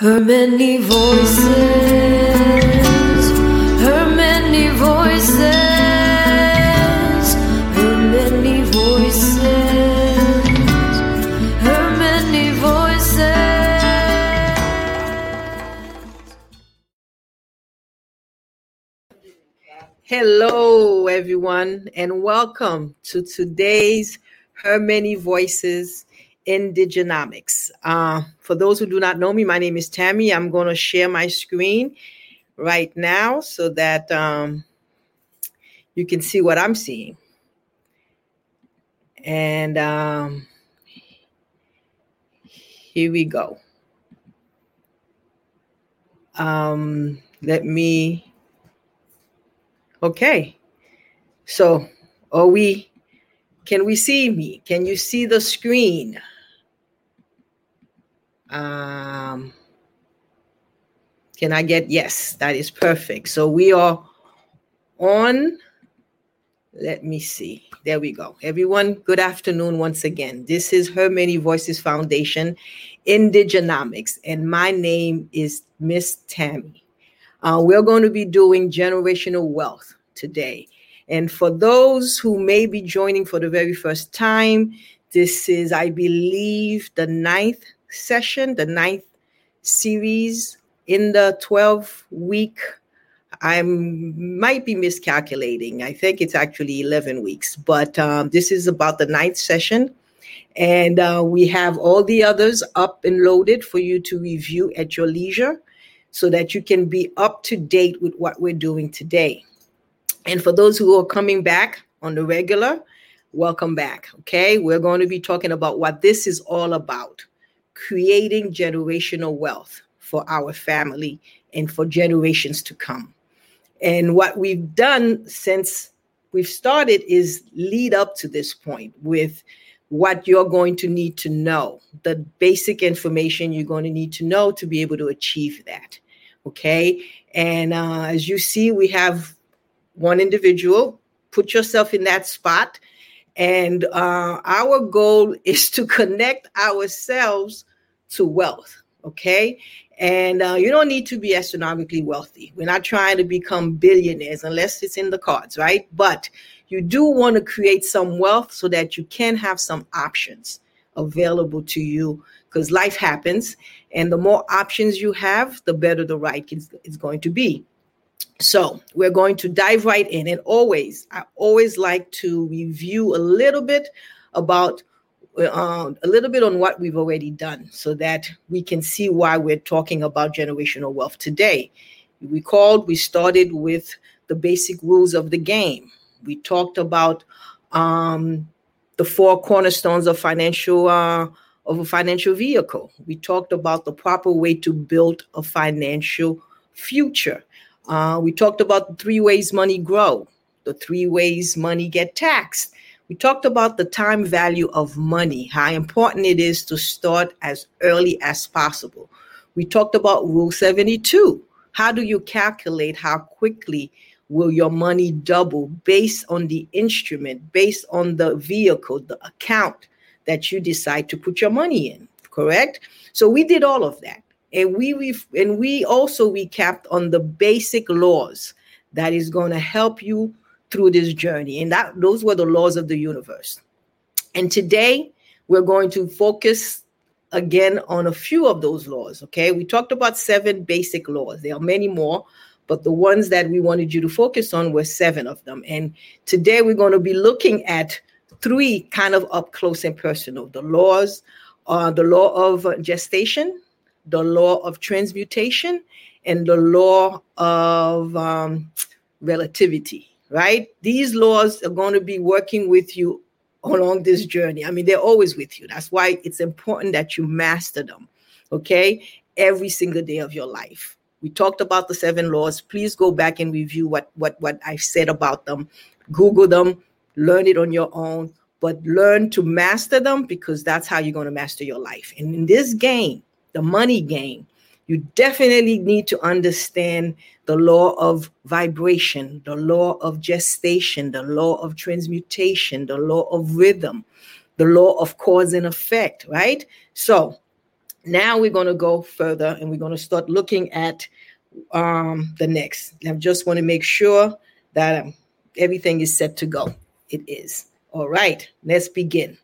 Her many voices, her many voices, her many voices, her many voices. Hello, everyone, and welcome to today's Her Many Voices Indigenomics. Uh, for those who do not know me, my name is Tammy. I'm going to share my screen right now so that um, you can see what I'm seeing. And um, here we go. Um, let me. Okay. So, are we? Can we see me? Can you see the screen? Um, can I get yes? That is perfect. So we are on. Let me see. There we go. Everyone, good afternoon once again. This is Her Many Voices Foundation, Indigenomics, and my name is Miss Tammy. Uh, we're going to be doing generational wealth today. And for those who may be joining for the very first time, this is, I believe, the ninth session, the ninth series in the 12 week. I might be miscalculating. I think it's actually 11 weeks, but um, this is about the ninth session. And uh, we have all the others up and loaded for you to review at your leisure so that you can be up to date with what we're doing today. And for those who are coming back on the regular, welcome back. Okay, we're going to be talking about what this is all about creating generational wealth for our family and for generations to come. And what we've done since we've started is lead up to this point with what you're going to need to know, the basic information you're going to need to know to be able to achieve that. Okay. And uh, as you see, we have one individual. Put yourself in that spot. And uh, our goal is to connect ourselves to wealth. Okay. And uh, you don't need to be astronomically wealthy. We're not trying to become billionaires unless it's in the cards, right? But you do want to create some wealth so that you can have some options available to you because life happens. And the more options you have, the better the ride is, is going to be. So we're going to dive right in. And always, I always like to review a little bit about uh, a little bit on what we've already done so that we can see why we're talking about generational wealth today. We called, we started with the basic rules of the game. We talked about um, the four cornerstones of financial uh, of a financial vehicle. We talked about the proper way to build a financial future. Uh, we talked about the three ways money grow, the three ways money get taxed, we talked about the time value of money, how important it is to start as early as possible. We talked about Rule 72. How do you calculate how quickly will your money double based on the instrument, based on the vehicle, the account that you decide to put your money in, correct? So we did all of that. And we ref- and we also recapped on the basic laws that is going to help you through this journey. And that those were the laws of the universe. And today we're going to focus again on a few of those laws. Okay. We talked about seven basic laws. There are many more, but the ones that we wanted you to focus on were seven of them. And today we're going to be looking at three kind of up close and personal. The laws are the law of gestation, the law of transmutation, and the law of um, relativity right? These laws are going to be working with you along this journey. I mean, they're always with you. That's why it's important that you master them, okay? Every single day of your life. We talked about the seven laws. Please go back and review what what what I've said about them. Google them, learn it on your own, but learn to master them because that's how you're going to master your life. And in this game, the money game, you definitely need to understand the law of vibration, the law of gestation, the law of transmutation, the law of rhythm, the law of cause and effect, right? So Now we're going to go further and we're going to start looking at um, the next. I just want to make sure that um, everything is set to go. It is. All right, let's begin.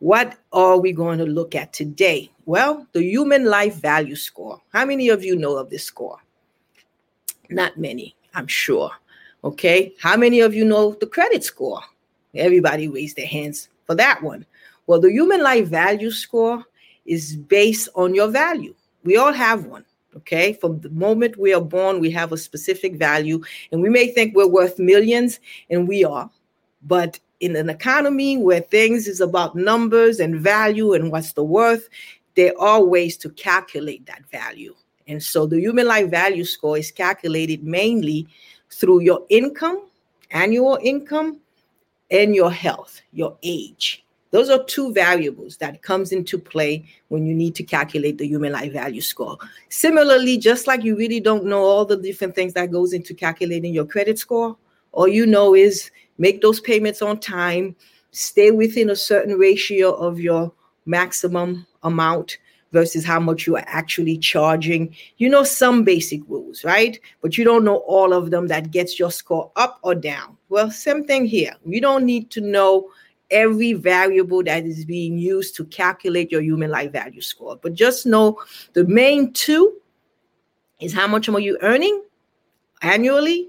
What are we going to look at today? Well, the human life value score. How many of you know of this score? Not many, I'm sure. Okay. How many of you know the credit score? Everybody raised their hands for that one. Well, the human life value score is based on your value. We all have one. Okay. From the moment we are born, we have a specific value, and we may think we're worth millions, and we are. But in an economy where things is about numbers and value and what's the worth, there are ways to calculate that value. And so the human life value score is calculated mainly through your income, annual income, and your health, your age. Those are two variables that comes into play when you need to calculate the human life value score. Similarly, just like you really don't know all the different things that goes into calculating your credit score, all you know is make those payments on time, stay within a certain ratio of your maximum amount versus how much you are actually charging. You know some basic rules, right? But you don't know all of them that gets your score up or down. Well, same thing here. You don't need to know every variable that is being used to calculate your human life value score. But just know the main two is how much are you earning annually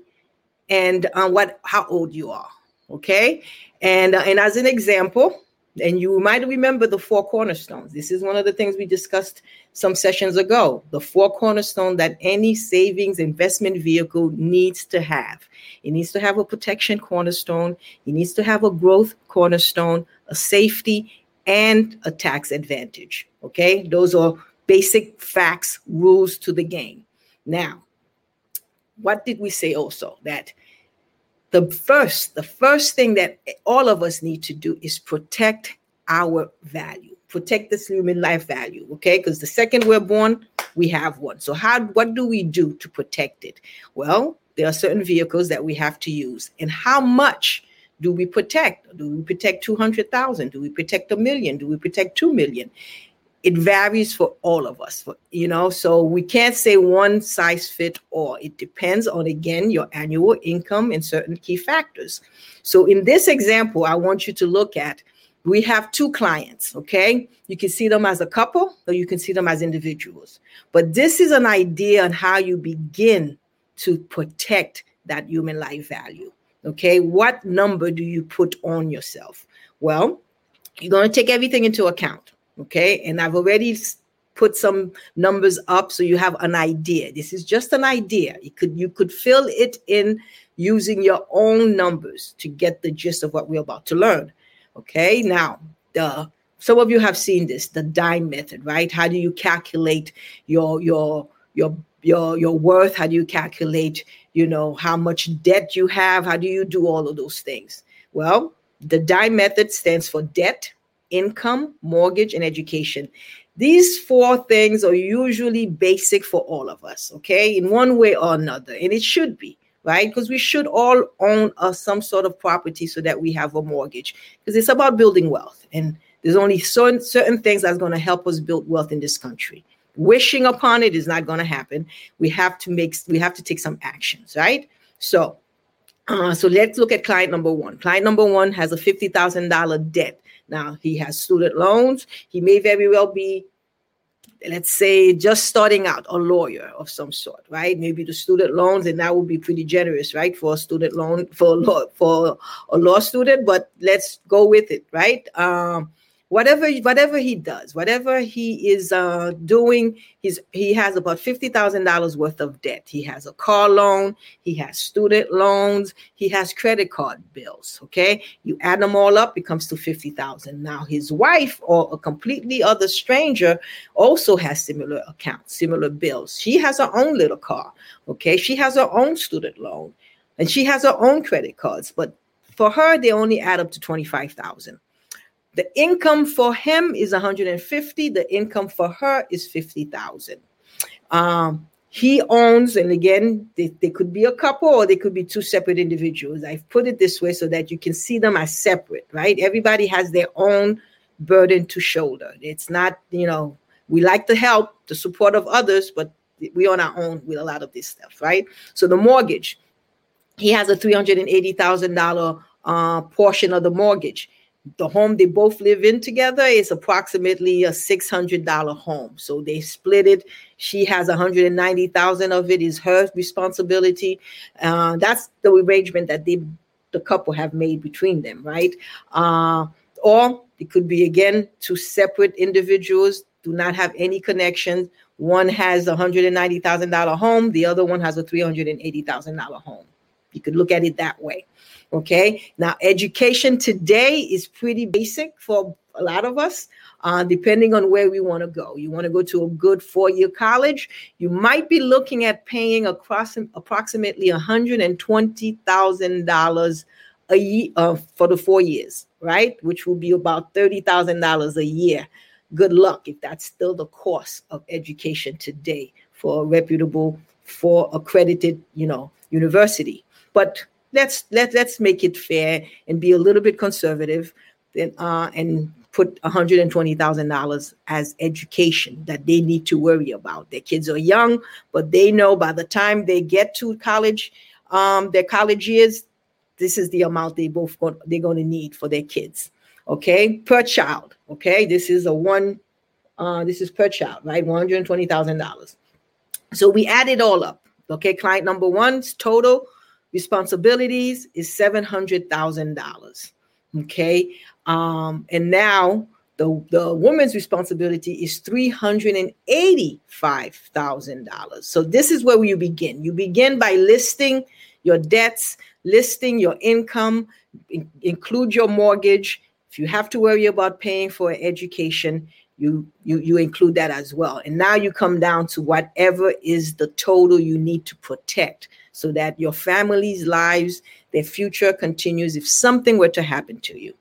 and uh, what how old you are. Okay. And, uh, and as an example, and you might remember the four cornerstones. This is one of the things we discussed some sessions ago. The four cornerstone that any savings investment vehicle needs to have. It needs to have a protection cornerstone, it needs to have a growth cornerstone, a safety, and a tax advantage. Okay, those are basic facts, rules to the game. Now, what did we say also? That the first, the first thing that all of us need to do is protect our value, protect this human life value. Okay, because the second we're born, we have one. So how what do we do to protect it? Well, there are certain vehicles that we have to use, and how much do we protect? Do we protect 200,000? Do we protect a million? Do we protect 2 million? It varies for all of us you know so we can't say one size fit all. It depends on again your annual income and certain key factors. So in this example i want you to look at we have two clients okay? You can see them as a couple or you can see them as individuals. But this is an idea on how you begin to protect that human life value okay? What number do you put on yourself? Well you're going to take everything into account Okay. And I've already put some numbers up so you have an idea. This is just an idea. You could you could fill it in using your own numbers to get the gist of what we're about to learn. Okay. Now, the some of you have seen this, the dime method, right? How do you calculate your your your your your worth? How do you calculate, you know, how much debt you have? How do you do all of those things? Well, the dime method stands for debt, income, mortgage, and education. These four things are usually basic for all of us, okay, in one way or another. And it should be, right? Because we should all own uh, some sort of property so that we have a mortgage, because it's about building wealth. And there's only certain, certain things that's going to help us build wealth in this country. Wishing upon it is not going to happen. We have to make, we have to take some actions, right? So, uh, so let's look at client number one. Client number one has a $50,000 debt now, he has student loans. He may very well be, let's say, just starting out, a lawyer of some sort, right? Maybe the student loans, and that would be pretty generous, right, for a student loan for a law, for a law student. But let's go with it, right? Um, whatever whatever he does, whatever he is uh, doing, he's he has about fifty thousand dollars worth of debt. He has a car loan, he has student loans, he has credit card bills. Okay, you add them all up, it comes to fifty thousand. Now his wife or a completely other stranger also has similar accounts, similar bills. She has her own little car. Okay, she has her own student loan, and she has her own credit cards, but for her they only add up to twenty five thousand. The income for him is 150. The income for her is 50,000. Um, he owns, and again, they, they could be a couple or they could be two separate individuals. I've put it this way so that you can see them as separate, right? Everybody has their own burden to shoulder. It's not, you know, we like the help, the support of others, but we on our own with a lot of this stuff, right? So the mortgage, he has a three hundred and eighty thousand dollar uh, portion of the mortgage. The home they both live in together is approximately a six hundred dollar home. So they split it. She has hundred and ninety thousand of it is her responsibility. Uh, that's the arrangement that they the couple have made between them, right? Uh, or it could be again two separate individuals do not have any connection. One has a hundred and ninety thousand dollar home. The other one has a three hundred and eighty thousand dollar home. You could look at it that way. Okay. Now, education today is pretty basic for a lot of us, uh, depending on where we want to go. You want to go to a good four year college, you might be looking at paying across approximately $120,000 a year uh, for the four years, right? Which will be about $30,000 a year. Good luck if that's still the cost of education today for a reputable, for accredited, you know, university. But let's let let's make it fair and be a little bit conservative, then uh, and put $120,000 as education that they need to worry about. Their kids are young, but they know by the time they get to college, um, their college years, this is the amount they both got, they're going to need for their kids. Okay, per child. Okay, this is a one. Uh, this is per child, right? One hundred twenty thousand dollars. So we add it all up. Okay, client number one's total responsibilities is $700,000. Okay. Um, and now the, the woman's responsibility is $385,000. So this is where you begin. You begin by listing your debts, listing your income, in, include your mortgage. If you have to worry about paying for education, you, you you include that as well. And now you come down to whatever is the total you need to protect so that your family's lives, their future continues if something were to happen to you.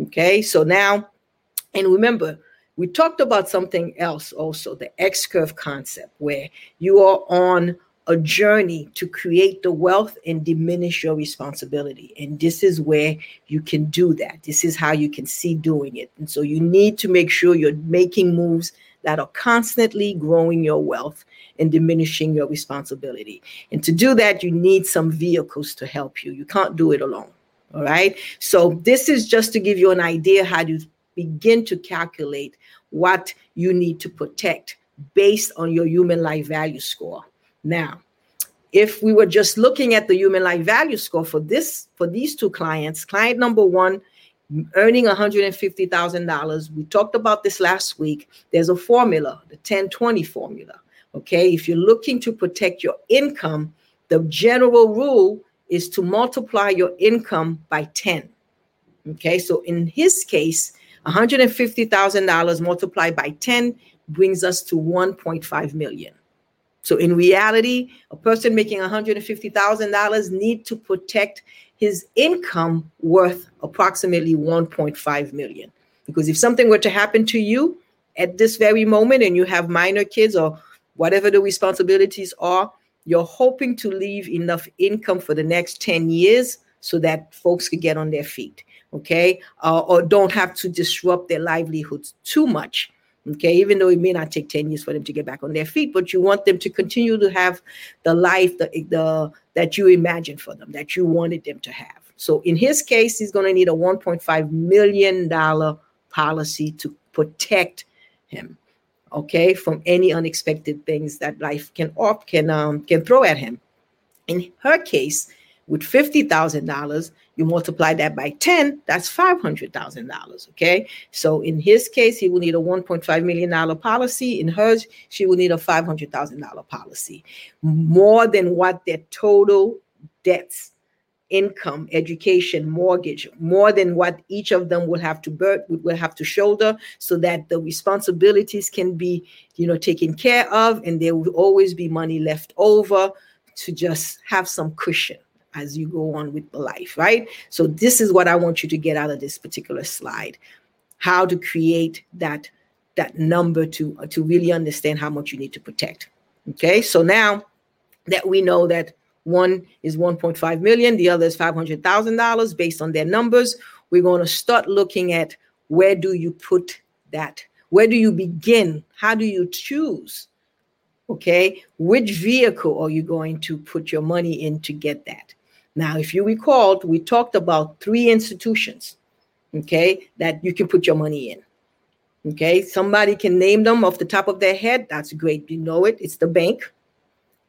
Okay, so now, and remember, we talked about something else also the X curve concept, where you are on a journey to create the wealth and diminish your responsibility. And this is where you can do that. This is how you can see doing it. And so you need to make sure you're making moves that are constantly growing your wealth and diminishing your responsibility. And to do that, you need some vehicles to help you. You can't do it alone. All right. So, this is just to give you an idea how to begin to calculate what you need to protect based on your human life value score. Now, if we were just looking at the human life value score for this for these two clients, client number 1 earning $150,000, we talked about this last week. There's a formula, the 1020 formula. Okay, if you're looking to protect your income, the general rule is to multiply your income by 10. Okay, so in his case, $150,000 multiplied by 10 brings us to 1.5 million. So in reality, a person making $150,000 need to protect his income worth approximately 1.5 million. Because if something were to happen to you at this very moment and you have minor kids or whatever the responsibilities are, you're hoping to leave enough income for the next 10 years so that folks could get on their feet, okay? Uh, or don't have to disrupt their livelihoods too much, okay? Even though it may not take 10 years for them to get back on their feet, but you want them to continue to have the life the, the, that you imagined for them, that you wanted them to have. So in his case, he's going to need a $1.5 million policy to protect him okay, from any unexpected things that life can off can um, can throw at him. In her case, with fifty thousand dollars, you multiply that by ten, that's five hundred thousand dollars. Okay, so in his case, he will need a one point five million dollar policy. In hers, she will need a five hundred thousand dollar policy, more than what their total debts income, education, mortgage, more than what each of them will have to bear, will have to shoulder, so that the responsibilities can be, you know, taken care of, and there will always be money left over to just have some cushion as you go on with life, right? So this is what I want you to get out of this particular slide: how to create that that number to to really understand how much you need to protect. Okay, so now that we know that one is 1.5 million, the other is $500,000 based on their numbers. We're going to start looking at where do you put that Where do you begin? How do you choose? Okay, which vehicle are you going to put your money in to get that? Now, if you recalled, we talked about three institutions, okay, that you can put your money in. Okay, somebody can name them off the top of their head. That's great. You know it. It's the bank,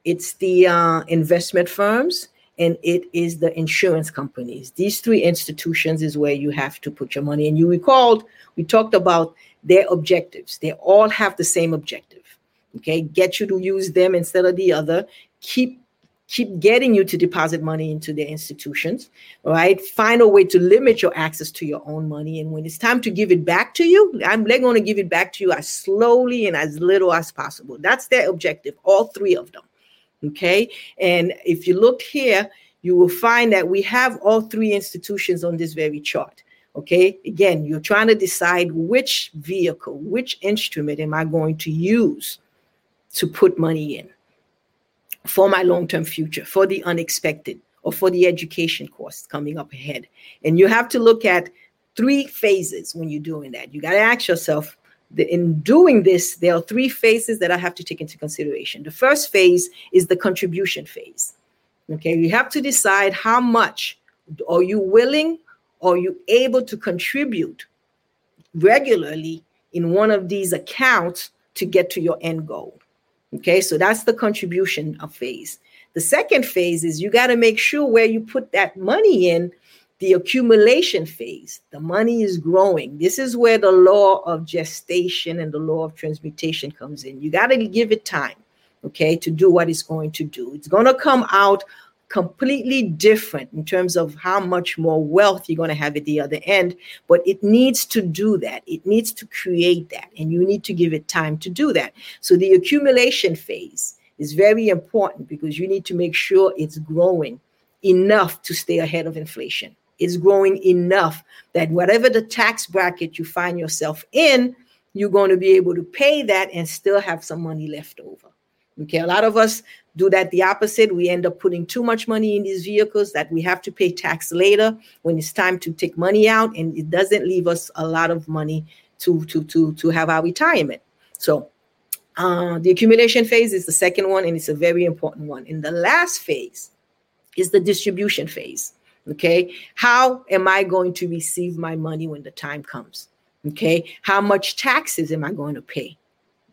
it's the uh, investment firms, and it is the insurance companies. These three institutions is where you have to put your money. And you recalled, we talked about their objectives. They all have the same objective. Okay, get you to use them instead of the other. Keep keep getting you to deposit money into their institutions, right? Find a way to limit your access to your own money. And when it's time to give it back to you, I'm, they're going to give it back to you as slowly and as little as possible. That's their objective, all three of them. Okay. And if you look here, you will find that we have all three institutions on this very chart. Okay. Again, you're trying to decide which vehicle, which instrument am I going to use to put money in for my long term future, for the unexpected, or for the education costs coming up ahead. And you have to look at three phases when you're doing that. You got to ask yourself, that in doing this, there are three phases that I have to take into consideration. The first phase is the contribution phase. Okay, you have to decide how much are you willing or you able to contribute regularly in one of these accounts to get to your end goal. Okay, so that's the contribution of phase. The second phase is you got to make sure where you put that money in the accumulation phase. The money is growing. This is where the law of gestation and the law of transmutation comes in. You got to give it time, okay, to do what it's going to do. It's going to come out completely different in terms of how much more wealth you're going to have at the other end, but it needs to do that. It needs to create that, and you need to give it time to do that. So the accumulation phase is very important because you need to make sure it's growing enough to stay ahead of inflation. It's growing enough that whatever the tax bracket you find yourself in, you're going to be able to pay that and still have some money left over. Okay, a lot of us do that the opposite. We end up putting too much money in these vehicles that we have to pay tax later when it's time to take money out, and it doesn't leave us a lot of money to to to to have our retirement. So uh, the accumulation phase is the second one, and it's a very important one. In the last phase is the distribution phase. Okay, how am I going to receive my money when the time comes? Okay, how much taxes am I going to pay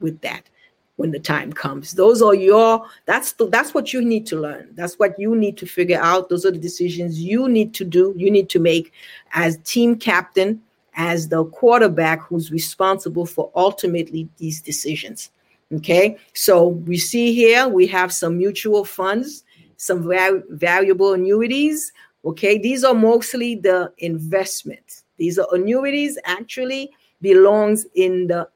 with that? When the time comes. Those are your that's the, that's what you need to learn. That's what you need to figure out. Those are the decisions you need to do you need to make as team captain as the quarterback who's responsible for ultimately these decisions okay? So we see here we have some mutual funds some var- valuable annuities okay? These are mostly the investments. These are annuities actually belongs in the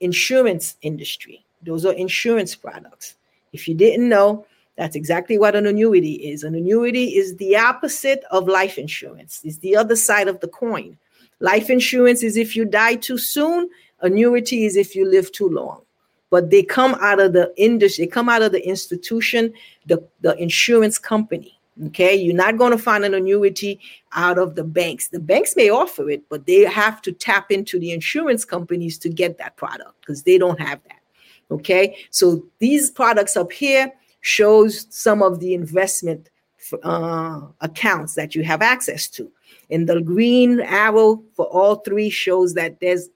insurance industry those are insurance products. If you didn't know, that's exactly what an annuity is. An annuity is the opposite of life insurance, it's the other side of the coin. Life insurance is if you die too soon, annuity is if you live too long. But they come out of the industry, they come out of the institution, the, the insurance company. Okay, you're not going to find an annuity out of the banks. The banks may offer it, but they have to tap into the insurance companies to get that product because they don't have that. Okay, so these products up here shows some of the investment uh, accounts that you have access to. And the green arrow for all three shows that there's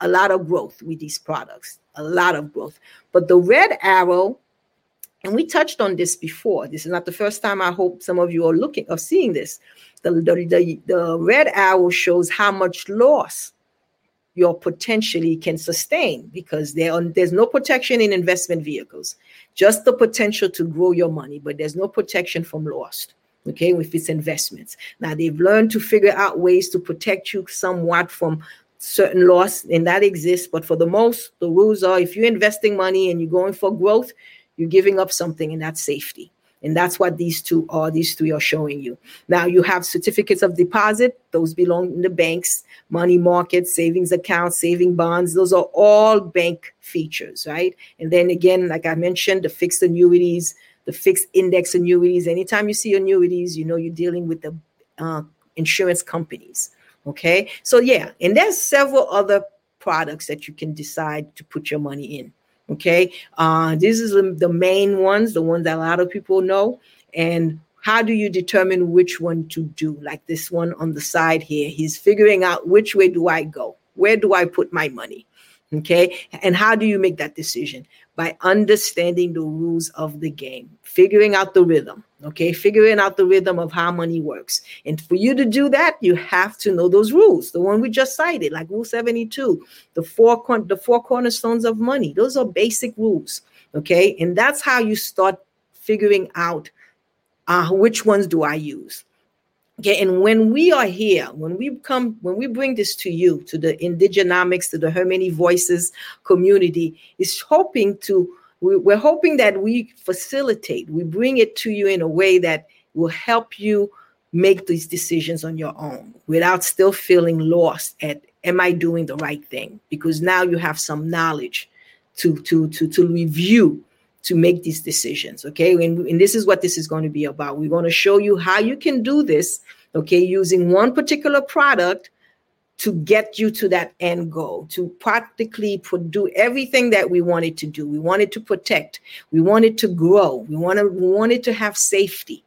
a lot of growth with these products, a lot of growth. But the red arrow, and we touched on this before. This is not the first time. I hope some of you are looking or seeing this. The, the, the, the red arrow shows how much loss you potentially can sustain because there are, there's no protection in investment vehicles, just the potential to grow your money, but there's no protection from loss. Okay, with its investments. Now they've learned to figure out ways to protect you somewhat from certain loss, and that exists. But for the most, the rules are if you're investing money and you're going for growth, you're giving up something, and that's safety. And that's what these two are, these three are showing you. Now you have certificates of deposit, those belong in the banks, money market, savings accounts, saving bonds. Those are all bank features, right? And then again, like I mentioned, the fixed annuities, the fixed index annuities. Anytime you see annuities, you know you're dealing with the uh, insurance companies. Okay. So yeah, and there's several other products that you can decide to put your money in. Okay, uh, this is the, the main ones, the ones that a lot of people know. And how do you determine which one to do? Like this one on the side here, he's figuring out which way do I go? Where do I put my money? Okay. And how do you make that decision? By understanding the rules of the game, figuring out the rhythm. Okay. Figuring out the rhythm of how money works. And for you to do that, you have to know those rules. The one we just cited, like Rule 72, the four, the four cornerstones of money. Those are basic rules. Okay. And that's how you start figuring out uh, which ones do I use. Okay, and when we are here, when we come, when we bring this to you, to the Indigenomics, to the Her Many Voices community, is hoping to, we're hoping that we facilitate, we bring it to you in a way that will help you make these decisions on your own without still feeling lost at am I doing the right thing? Because now you have some knowledge to to to to review to make these decisions. Okay. And, and this is what this is going to be about. We're going to show you how you can do this, okay, using one particular product to get you to that end goal, to practically do everything that we wanted to do. We wanted to protect, we wanted to grow, we wanted, we wanted to have safety,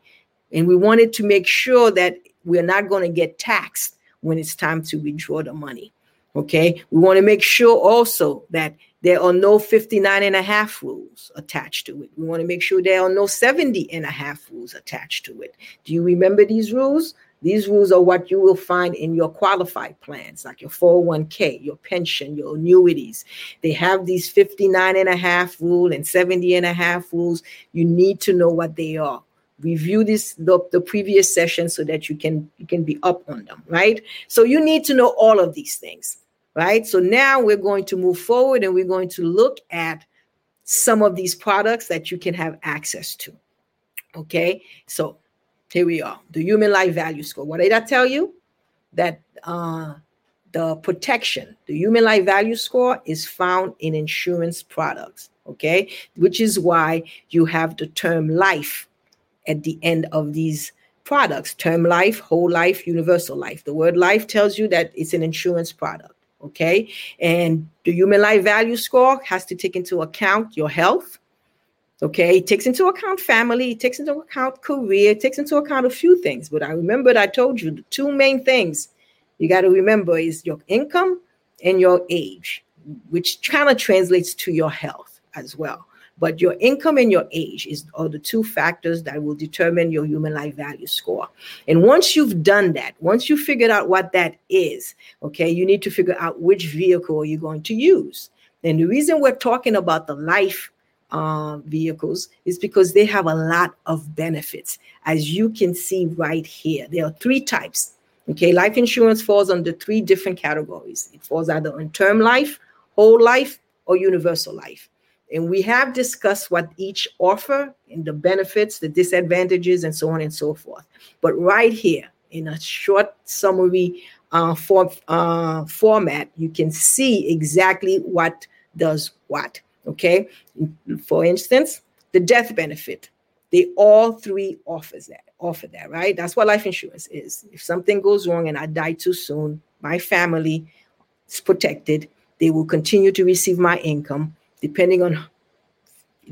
and we wanted to make sure that we're not going to get taxed when it's time to withdraw the money. Okay. We want to make sure also that there are no 59 and a half rules attached to it. We want to make sure there are no 70 and a half rules attached to it. Do you remember these rules? These rules are what you will find in your qualified plans, like your 401k, your pension, your annuities. They have these 59 and a half rule and 70 and a half rules. You need to know what they are. Review this the, the previous session so that you can you can be up on them, right? So you need to know all of these things right? So now we're going to move forward and we're going to look at some of these products that you can have access to. Okay, so here we are the human life value score. What did I tell you? That uh, the protection, the human life value score, is found in insurance products. Okay, which is why you have the term life at the end of these products term life, whole life, universal life. The word life tells you that it's an insurance product. Okay. And the human life value score has to take into account your health. Okay. It takes into account family, it takes into account career, it takes into account a few things. But I remembered I told you the two main things you got to remember is your income and your age, which kind of translates to your health as well. But your income and your age is are the two factors that will determine your human life value score. And once you've done that, once you figured out what that is, okay, you need to figure out which vehicle you're going to use. And the reason we're talking about the life uh, vehicles is because they have a lot of benefits. As you can see right here, there are three types. Okay, life insurance falls under three different categories. It falls either on term life, whole life, or universal life. And we have discussed what each offer and the benefits, the disadvantages, and so on and so forth. But right here, in a short summary uh, for, uh, format, you can see exactly what does what. Okay. For instance, the death benefit. They all three offers that offer that, right? That's what life insurance is. If something goes wrong and I die too soon, my family is protected. They will continue to receive my income depending on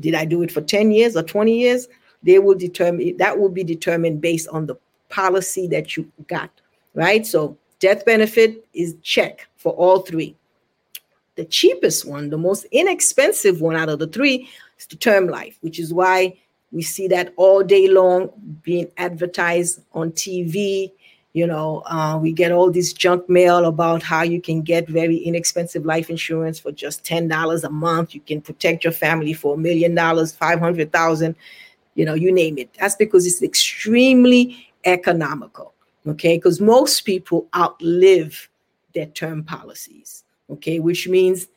did I do it for 10 years or 20 years, they will determine that will be determined based on the policy that you got, right? So death benefit is check for all three. The cheapest one, the most inexpensive one out of the three, is the term life, which is why we see that all day long being advertised on TV, you know uh, we get all this junk mail about how you can get very inexpensive life insurance for just $10 a month. You can protect your family for a million dollars 500000 you know you name it. That's because it's extremely economical okay? Because most people outlive their term policies okay? Which means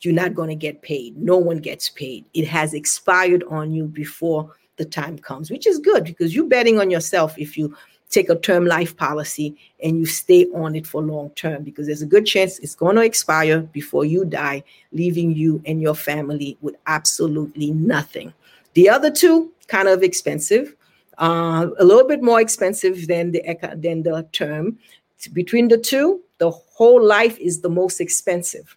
you're not going to get paid. No one gets paid. It has expired on you before the time comes which is good because you're betting on yourself if you take a term life policy and you stay on it for long term because there's a good chance it's going to expire before you die, leaving you and your family with absolutely nothing. The other two, kind of expensive, uh, a little bit more expensive than the than the term. Between the two, the whole life is the most expensive.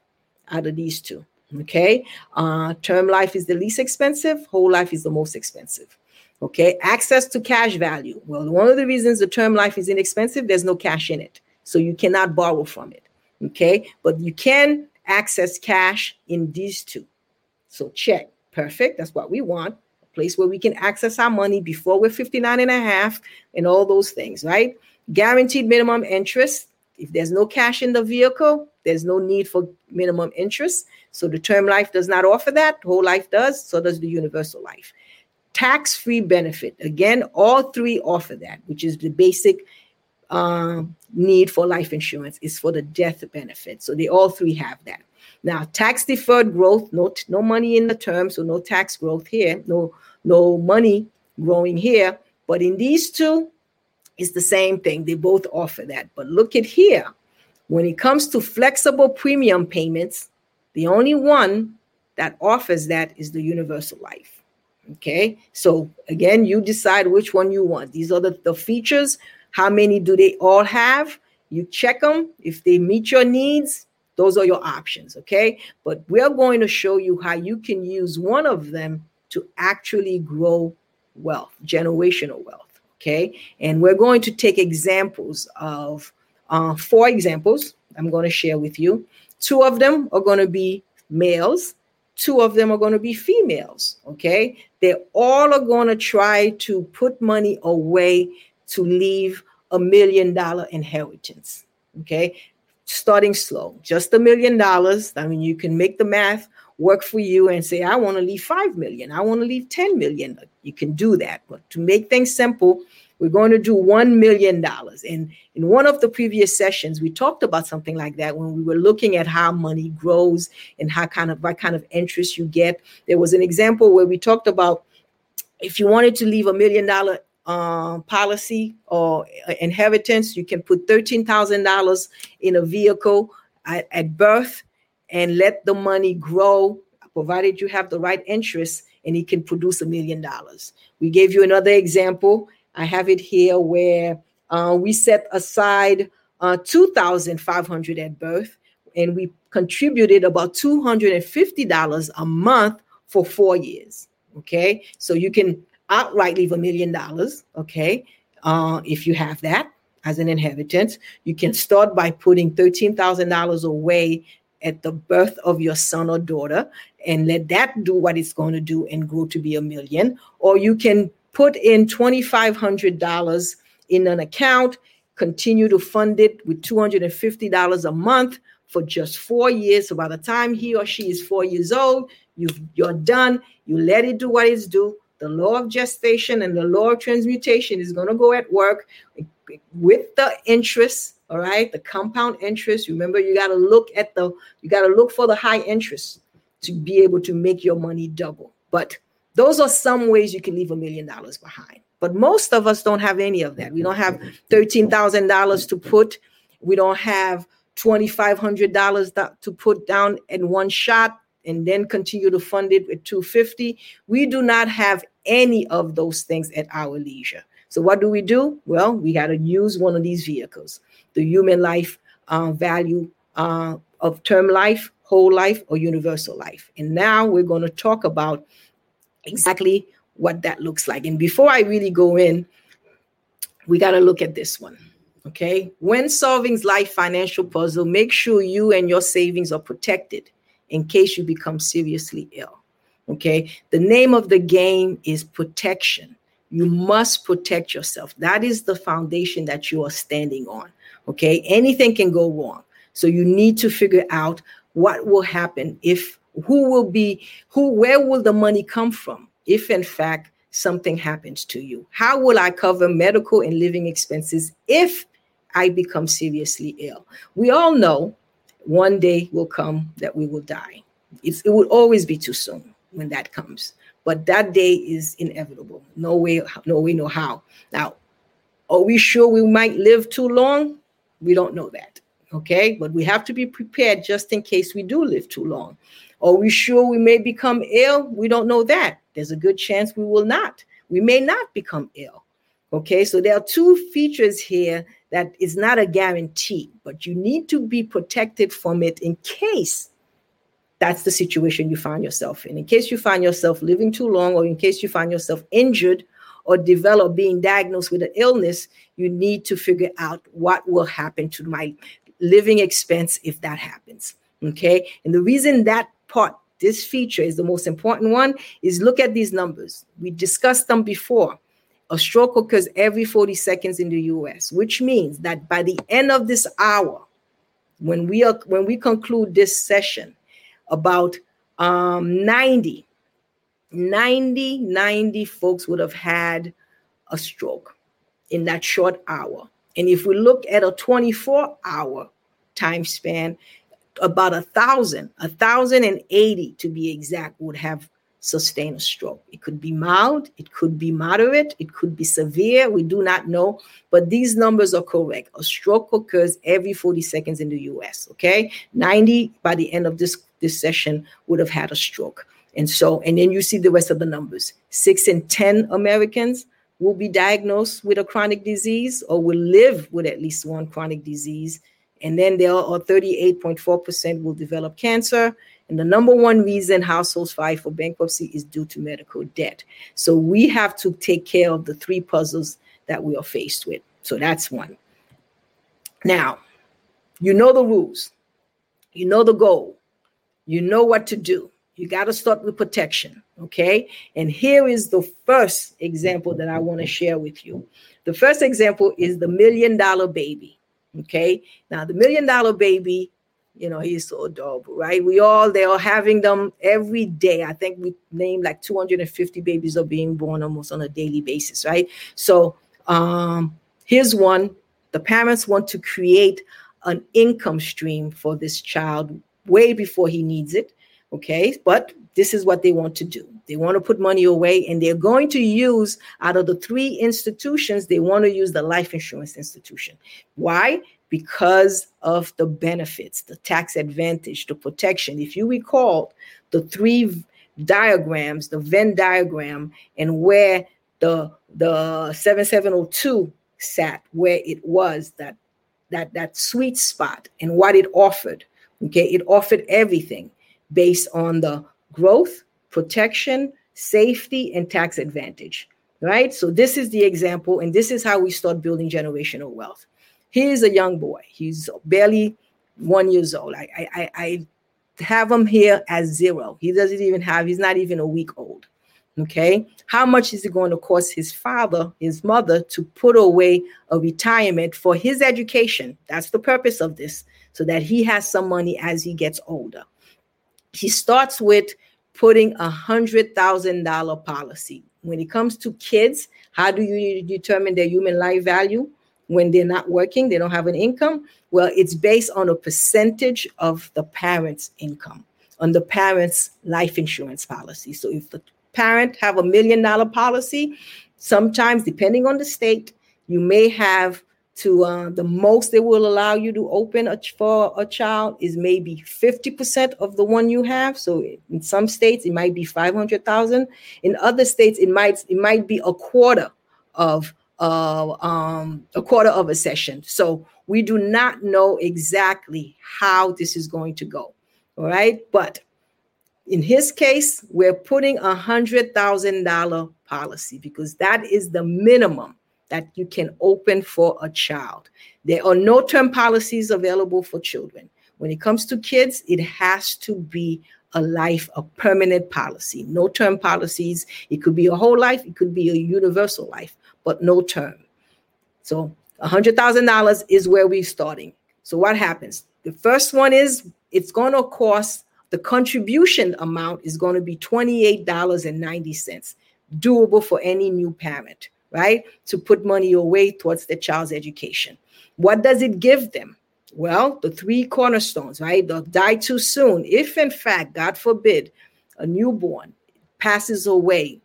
out of these two. Okay. Uh, term life is the least expensive, whole life is the most expensive. Okay. Access to cash value. Well, one of the reasons the term life is inexpensive, there's no cash in it. So you cannot borrow from it. Okay. But you can access cash in these two. So check. Perfect. That's what we want. A place where we can access our money before we're 59 and a half and all those things, right? Guaranteed minimum interest. If there's no cash in the vehicle, there's no need for minimum interest. So the term life does not offer that. Whole life does. So does the universal life. Tax free benefit. Again, all three offer that, which is the basic uh, need for life insurance is for the death benefit. So they all three have that. Now, tax deferred growth, no, no money in the term, so no tax growth here, no, no money growing here. But in these two, it's the same thing. They both offer that. But look at here. When it comes to flexible premium payments, the only one that offers that is the universal life. Okay. So again, you decide which one you want. These are the, the features. How many do they all have? You check them. If they meet your needs, those are your options. Okay. But we're going to show you how you can use one of them to actually grow wealth, generational wealth. Okay. And we're going to take examples of uh, four examples I'm going to share with you. Two of them are going to be males, two of them are going to be females. Okay. They all are going to try to put money away to leave a million dollar inheritance. Okay. Starting slow, just a million dollars. I mean, you can make the math work for you and say, I want to leave 5 million, I want to leave 10 million. You can do that. But to make things simple, we're going to do $1 million. And in one of the previous sessions, we talked about something like that when we were looking at how money grows and how kind of what kind of interest you get. There was an example where we talked about if you wanted to leave a million dollar uh, policy or inheritance, you can put $13,000 in a vehicle at, at birth and let the money grow, provided you have the right interest, and it can produce a million dollars. We gave you another example. I have it here where uh, we set aside uh, 2,500 at birth, and we contributed about $250 a month for four years. Okay, so you can outright leave a million dollars. Okay, uh, if you have that as an inheritance, you can start by putting $13,000 away at the birth of your son or daughter and let that do what it's going to do and grow to be a million. Or you can put in $2,500 in an account, continue to fund it with $250 a month for just four years. So by the time he or she is four years old, you've, you're done. You let it do what it's do. The law of gestation and the law of transmutation is going to go at work with the interest all right the compound interest remember you got to look at the you got to look for the high interest to be able to make your money double but those are some ways you can leave a million dollars behind. But most of us don't have any of that. We don't have $13000 to put. We don't have $2500 to put down in one shot and then continue to fund it with 250 we do not have any of those things at our leisure. So what do we do? Well we got to use one of these vehicles. The human life uh, value uh, of term life, whole life, or universal life. And now we're going to talk about exactly what that looks like. And before I really go in, we got to look at this one. Okay. When solving life financial puzzle, make sure you and your savings are protected in case you become seriously ill. Okay. The name of the game is protection. You must protect yourself. That is the foundation that you are standing on. Okay, anything can go wrong. So you need to figure out what will happen if who will be who where will the money come from if in fact something happens to you how will i cover medical and living expenses if i become seriously ill we all know one day will come that we will die it's, it will always be too soon when that comes but that day is inevitable no way no way no how now are we sure we might live too long we don't know that. Okay. But we have to be prepared just in case we do live too long. Are we sure we may become ill? We don't know that. There's a good chance we will not. We may not become ill. Okay. So there are two features here that is not a guarantee, but you need to be protected from it in case that's the situation you find yourself in. In case you find yourself living too long, or in case you find yourself injured or develop being diagnosed with an illness, you need to figure out what will happen to my living expense if that happens. Okay. And the reason that part, this feature is the most important one, is look at these numbers. We discussed them before. A stroke occurs every 40 seconds in the US, which means that by the end of this hour, when we are when we conclude this session, about um, 90, 90, 90 folks would have had a stroke in that short hour. And if we look at a 24 hour time span, about a thousand, a thousand and eighty to be exact, would have sustained a stroke. It could be mild, it could be moderate, it could be severe. We do not know, but these numbers are correct. A stroke occurs every 40 seconds in the US. Okay, 90 by the end of this this session would have had a stroke. And so, and then you see the rest of the numbers. Six in 10 Americans will be diagnosed with a chronic disease or will live with at least one chronic disease. And then there are 38.4% will develop cancer. And the number one reason households file for bankruptcy is due to medical debt. So we have to take care of the three puzzles that we are faced with. So that's one. Now, you know the rules, you know the goal, you know what to do. You got to start with protection. Okay. And here is the first example that I want to share with you. The first example is the million dollar baby. Okay. Now, the million dollar baby, you know, he's so adorable, right? We all, they are having them every day. I think we name like 250 babies are being born almost on a daily basis, right? So, um, here's one the parents want to create an income stream for this child way before he needs it. Okay. But this is what they want to do. They want to put money away and they're going to use out of the three institutions, they want to use the life insurance institution. Why? Because of the benefits, the tax advantage, the protection. If you recall the three diagrams, the Venn diagram, and where the the 7702 sat, where it was that that that sweet spot and what it offered Okay, it offered everything based on the growth, protection, safety, and tax advantage. Right. So this is the example, and this is how we start building generational wealth. Here's a young boy. He's barely one years old. I, I, I have him here as zero. He doesn't even have. He's not even a week old. Okay. How much is it going to cost his father, his mother, to put away a retirement for his education? That's the purpose of this so that he has some money as he gets older. He starts with putting a hundred thousand dollar policy. When it comes to kids, how do you determine their human life value when they're not working, they don't have an income? Well, it's based on a percentage of the parent's income, on the parent's life insurance policy. So if the parent have a million dollar policy, sometimes depending on the state, you may have to uh, the most they will allow you to open a, for a child is maybe 50% of the one you have. So in some states it might be 500000 in other states it might it might be a quarter of uh, um, a quarter of a session. So we do not know exactly how this is going to go. All right? But in his case we're putting a hundred thousand dollar policy because that is the minimum that you can open for a child. There are no term policies available for children. When it comes to kids, it has to be a life, a permanent policy. No term policies. It could be a whole life, it could be a universal life, but no term. So $100,000 is where we're starting. So what happens? The first one is it's going to cost the contribution amount is going to be $28.90, doable for any new parent right? To put money away towards the child's education. What does it give them? Well, the three cornerstones, right? They'll die too soon. If, in fact, God forbid, a newborn passes away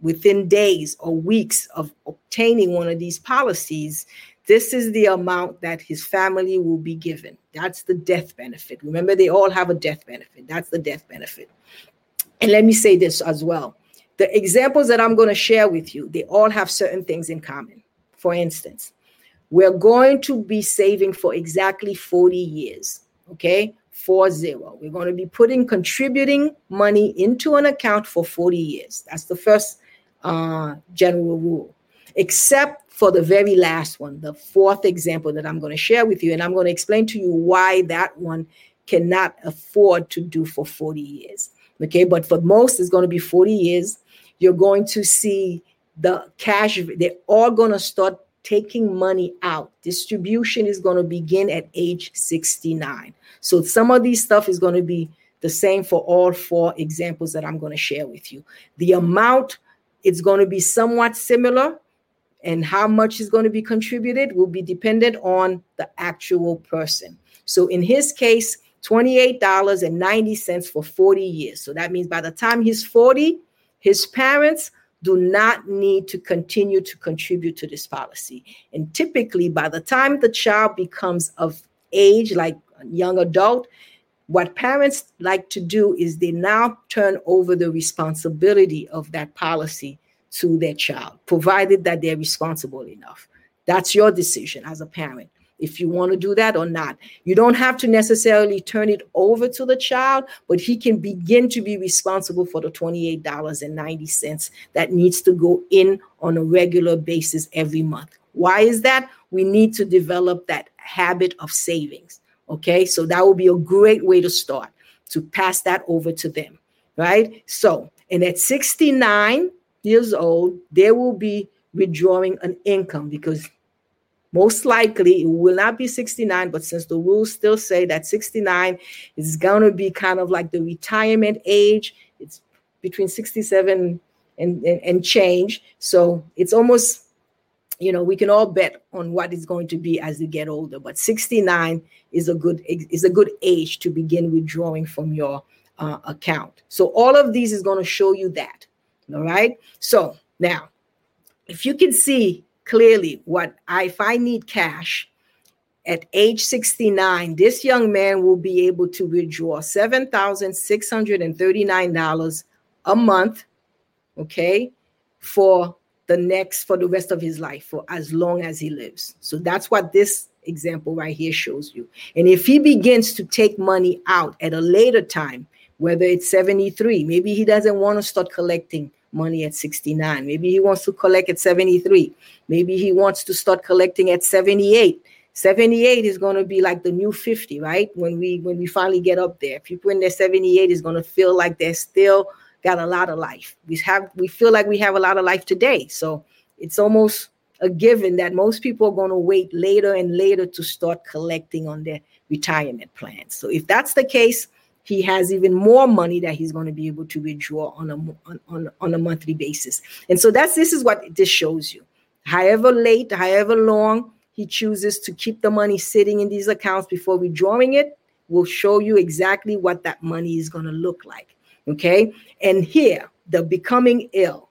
within days or weeks of obtaining one of these policies, this is the amount that his family will be given. That's the death benefit. Remember, they all have a death benefit. That's the death benefit. And let me say this as well the examples that I'm going to share with you, they all have certain things in common. For instance, we're going to be saving for exactly 40 years. Okay. 40. We're going to be putting contributing money into an account for 40 years. That's the first uh, general rule, except for the very last one, the fourth example that I'm going to share with you. And I'm going to explain to you why that one cannot afford to do for 40 years. Okay, but for most, it's going to be 40 years. You're going to see the cash, they're all going to start taking money out. Distribution is going to begin at age 69. So some of these stuff is going to be the same for all four examples that I'm going to share with you. The amount it's going to be somewhat similar and how much is going to be contributed will be dependent on the actual person. So in his case, $28.90 for 40 years. So that means by the time he's 40, his parents do not need to continue to contribute to this policy. And typically, by the time the child becomes of age, like a young adult, what parents like to do is they now turn over the responsibility of that policy to their child, provided that they're responsible enough. That's your decision as a parent if you want to do that or not. You don't have to necessarily turn it over to the child, but he can begin to be responsible for the $28.90 that needs to go in on a regular basis every month. Why is that? We need to develop that habit of savings. Okay, so that will be a great way to start to pass that over to them, right? So, and at 69 years old, they will be withdrawing an income because most likely, it will not be 69, but since the rules still say that 69 is going to be kind of like the retirement age, it's between 67 and, and, and change. So it's almost, you know, we can all bet on what it's going to be as you get older. But 69 is a good is a good age to begin withdrawing from your uh, account. So all of these is going to show you that. All right. So now, if you can see clearly what I, if I need cash at age 69, this young man will be able to withdraw $7,639 a month, okay, for the next, for the rest of his life, for as long as he lives. So that's what this example right here shows you. And if he begins to take money out at a later time, whether it's 73, maybe he doesn't want to start collecting money at 69. Maybe he wants to collect at 73. Maybe he wants to start collecting at 78. 78 is going to be like the new 50, right? When we when we finally get up there. People in their 78 is going to feel like they're still got a lot of life. We have we feel like we have a lot of life today. So it's almost a given that most people are going to wait later and later to start collecting on their retirement plans. So if that's the case, he has even more money that he's going to be able to withdraw on a on, on, a monthly basis. And so that's this is what this shows you. However late, however long he chooses to keep the money sitting in these accounts before withdrawing it, will show you exactly what that money is going to look like. Okay. And here, the becoming ill.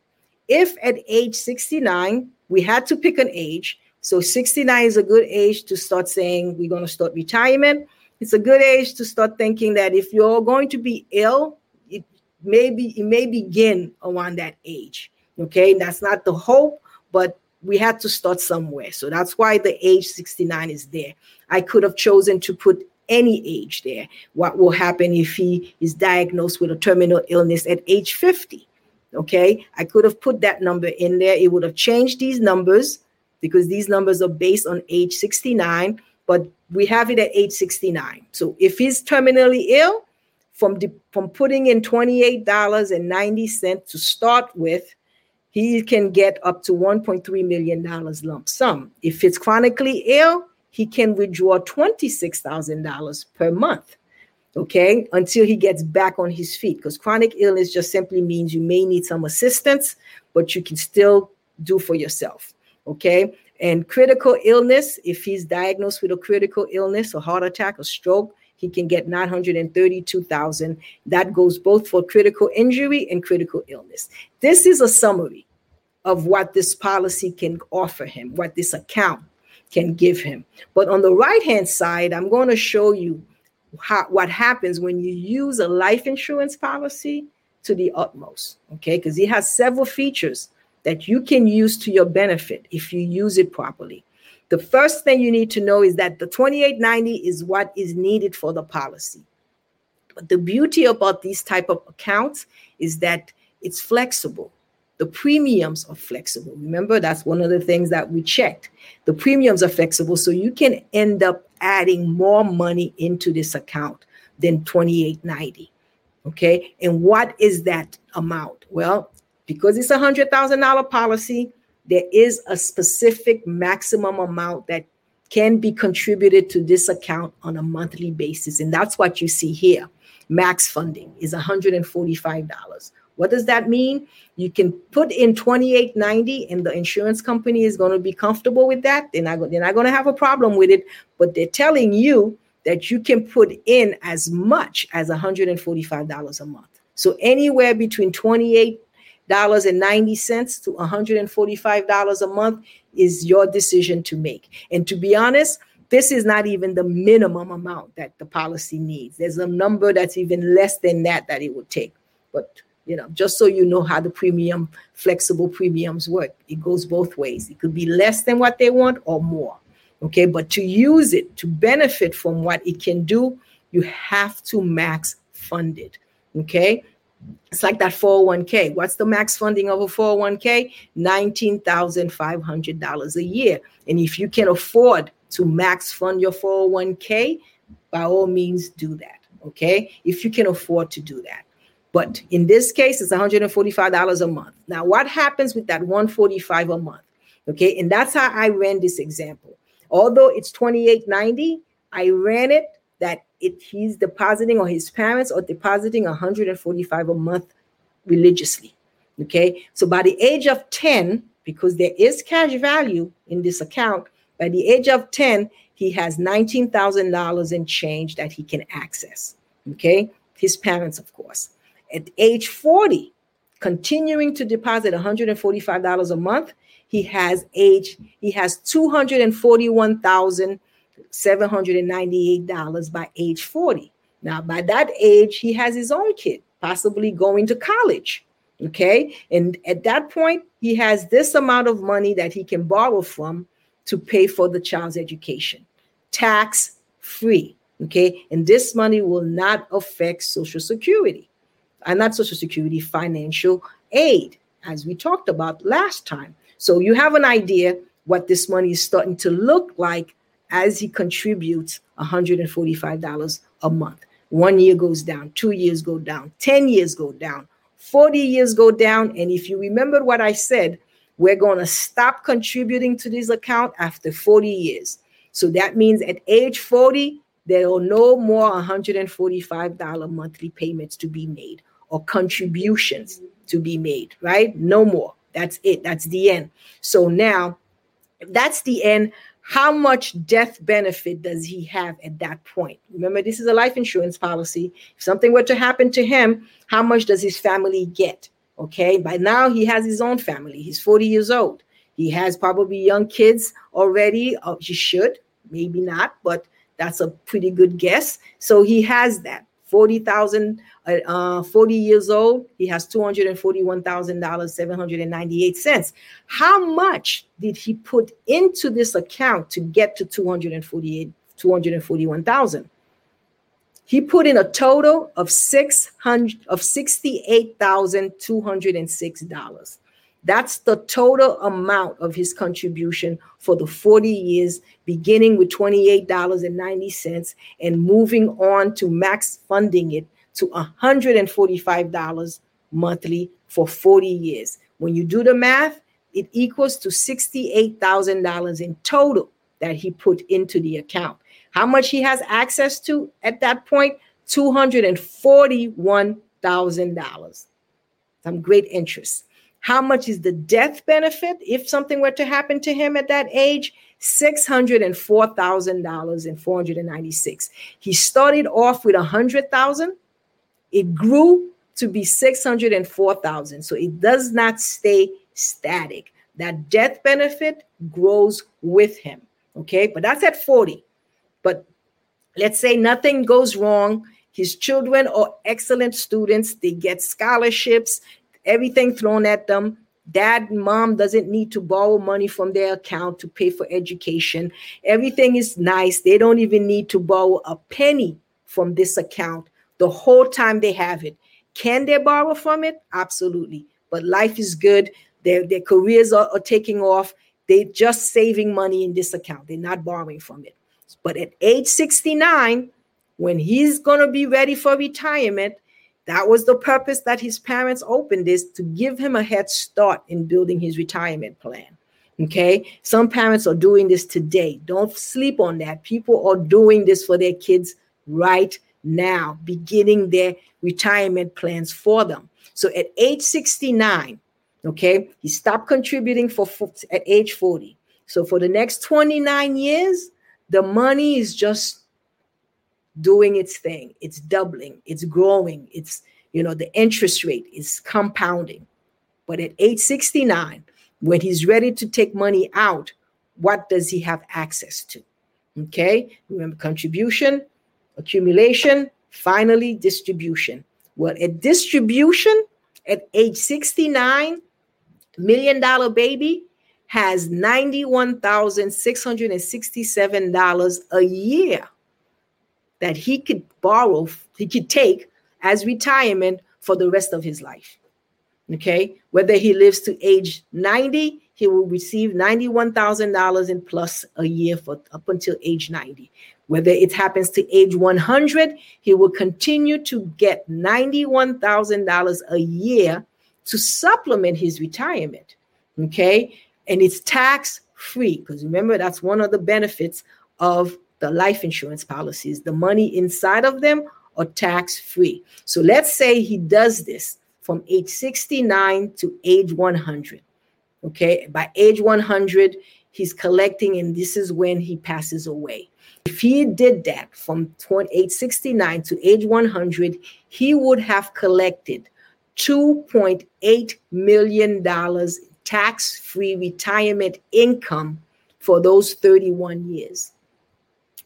If at age 69, we had to pick an age. So 69 is a good age to start saying we're going to start retirement it's a good age to start thinking that if you're going to be ill, it maybe it may begin around that age. Okay, that's not the hope, but we had to start somewhere. So that's why the age 69 is there. I could have chosen to put any age there. What will happen if he is diagnosed with a terminal illness at age 50? Okay, I could have put that number in there. It would have changed these numbers because these numbers are based on age 69 but we have it at age 69. So if he's terminally ill, from the, from putting in $28.90 to start with, he can get up to $1.3 million lump sum. If it's chronically ill, he can withdraw $26,000 per month, okay, until he gets back on his feet. Because chronic illness just simply means you may need some assistance, but you can still do for yourself, okay? And critical illness, if he's diagnosed with a critical illness, a heart attack, a stroke, he can get 932,000. That goes both for critical injury and critical illness. This is a summary of what this policy can offer him, what this account can give him. But on the right hand side, I'm going to show you how, what happens when you use a life insurance policy to the utmost. Okay, because he has several features that you can use to your benefit if you use it properly. The first thing you need to know is that the 2890 is what is needed for the policy. But the beauty about these type of accounts is that it's flexible. The premiums are flexible. Remember, that's one of the things that we checked. The premiums are flexible, so you can end up adding more money into this account than 2890. Okay. And what is that amount? Well, because it's a hundred thousand dollar policy, there is a specific maximum amount that can be contributed to this account on a monthly basis. And that's what you see here. Max funding is $145. What does that mean? You can put in 2890 and the insurance company is going to be comfortable with that. They're not, they're not going to have a problem with it, but they're telling you that you can put in as much as $145 a month. So anywhere between $28.90 cents to $145 a month is your decision to make. And to be honest, this is not even the minimum amount that the policy needs. There's a number that's even less than that that it would take. But you know, just so you know how the premium flexible premiums work, it goes both ways. It could be less than what they want or more. Okay, but to use it to benefit from what it can do, you have to max fund it. Okay, it's like that 401k. What's the max funding of a 401k? $19,500 a year. And if you can afford to max fund your 401k, by all means do that. Okay, if you can afford to do that. But in this case, it's $145 a month. Now, what happens with that $145 a month? Okay, and that's how I ran this example. Although it's 28.90, I ran it that it he's depositing or his parents are depositing 145 a month religiously. Okay, so by the age of 10, because there is cash value in this account, by the age of 10, he has $19,000 in change that he can access. Okay, his parents, of course. At age 40, continuing to deposit $145 a month, he has age, he has $241,798 by age 40. Now, by that age, he has his own kid, possibly going to college. Okay. And at that point, he has this amount of money that he can borrow from to pay for the child's education, tax free. Okay. And this money will not affect Social Security and not Social Security, financial aid, as we talked about last time. So you have an idea what this money is starting to look like as he contributes $145 a month. One year goes down, two years go down, 10 years go down, 40 years go down. And if you remember what I said, we're going to stop contributing to this account after 40 years. So that means at age 40, there are no more $145 monthly payments to be made or contributions to be made, right? No more. That's it. That's the end. So now, if that's the end, how much death benefit does he have at that point? Remember, this is a life insurance policy. If something were to happen to him, how much does his family get? Okay, by now he has his own family. He's 40 years old. He has probably young kids already. Uh, he should, maybe not, but that's a pretty good guess. So he has that. 40,000, uh, uh, 40 years old, he has $241,798. How much did he put into this account to get to 248, 241,000? He put in a total of 600 of $68,206. That's the total amount of his contribution for the 40 years, beginning with $28.90 and moving on to max funding it to $145 monthly for 40 years. When you do the math, it equals to $68,000 in total that he put into the account. How much he has access to at that point? $241,000. Some great interest. How much is the death benefit if something were to happen to him at that age? $604,000 and 496. He started off with a 100,000. It grew to be 604,000. So it does not stay static. That death benefit grows with him. Okay? But that's at 40. But let's say nothing goes wrong. His children are excellent students. They get scholarships everything thrown at them. Dad, mom doesn't need to borrow money from their account to pay for education. Everything is nice. They don't even need to borrow a penny from this account. the whole time they have it. Can they borrow from it? Absolutely. But life is good. Their, their careers are, are taking off. They're just saving money in this account. They're not borrowing from it. But at age 69, when he's going to be ready for retirement, that was the purpose that his parents opened this to give him a head start in building his retirement plan. Okay. Some parents are doing this today. Don't sleep on that. People are doing this for their kids right now, beginning their retirement plans for them. So at age 69, okay, he stopped contributing for at age 40. So for the next 29 years, the money is just doing its thing. It's doubling, it's growing, it's you know, the interest rate is compounding. But at age 69, when he's ready to take money out, what does he have access to? Okay, remember contribution, accumulation, finally distribution. Well, at distribution, at age 69, million dollar baby has $91,667 a year that he could borrow, he could take as retirement for the rest of his life. Okay, whether he lives to age 90, he will receive $91,000 in plus a year for up until age 90. Whether it happens to age 100, he will continue to get $91,000 a year to supplement his retirement. Okay, and it's tax free because remember, that's one of the benefits of the life insurance policies. The money inside of them are tax free. So let's say he does this from age 69 to age 100. Okay, by age 100, he's collecting, and this is when he passes away. If he did that from age 69 to age 100, he would have collected $2.8 million tax free retirement income for those 31 years.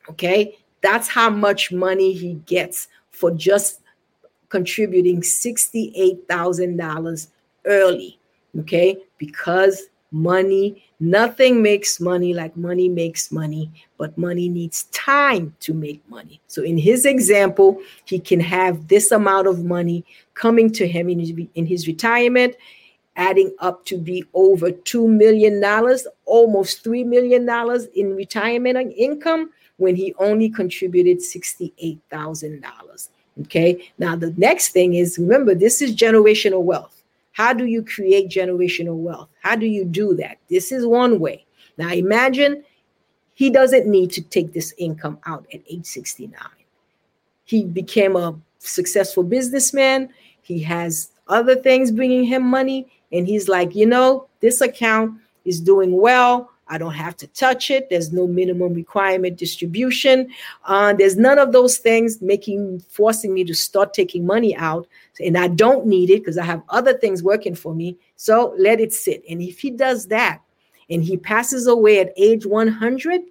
Okay, that's how much money he gets for just contributing $68,000 early. Okay, because money, nothing makes money like money makes money, but money needs time to make money. So, in his example, he can have this amount of money coming to him in his, in his retirement, adding up to be over $2 million, almost $3 million in retirement income when he only contributed $68,000. Okay. Now, the next thing is remember, this is generational wealth. How do you create generational wealth? How do you do that? This is one way. Now, imagine he doesn't need to take this income out at age 69. He became a successful businessman. He has other things bringing him money. And he's like, you know, this account is doing well. I don't have to touch it. There's no minimum requirement distribution. Uh, there's none of those things making forcing me to start taking money out. And I don't need it because I have other things working for me. So let it sit. And if he does that and he passes away at age 100,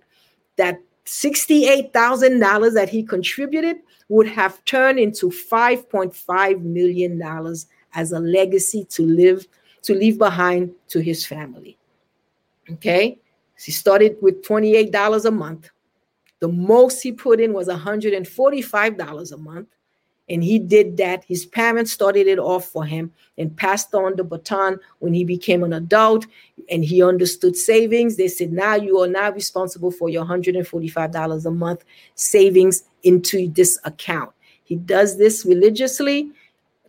that $68,000 that he contributed would have turned into $5.5 million as a legacy to live to leave behind to his family. Okay? He started with $28 a month. The most he put in was $145 a month. And he did that. His parents started it off for him and passed on the baton when he became an adult and he understood savings. They said, now you are now responsible for your $145 a month savings into this account. He does this religiously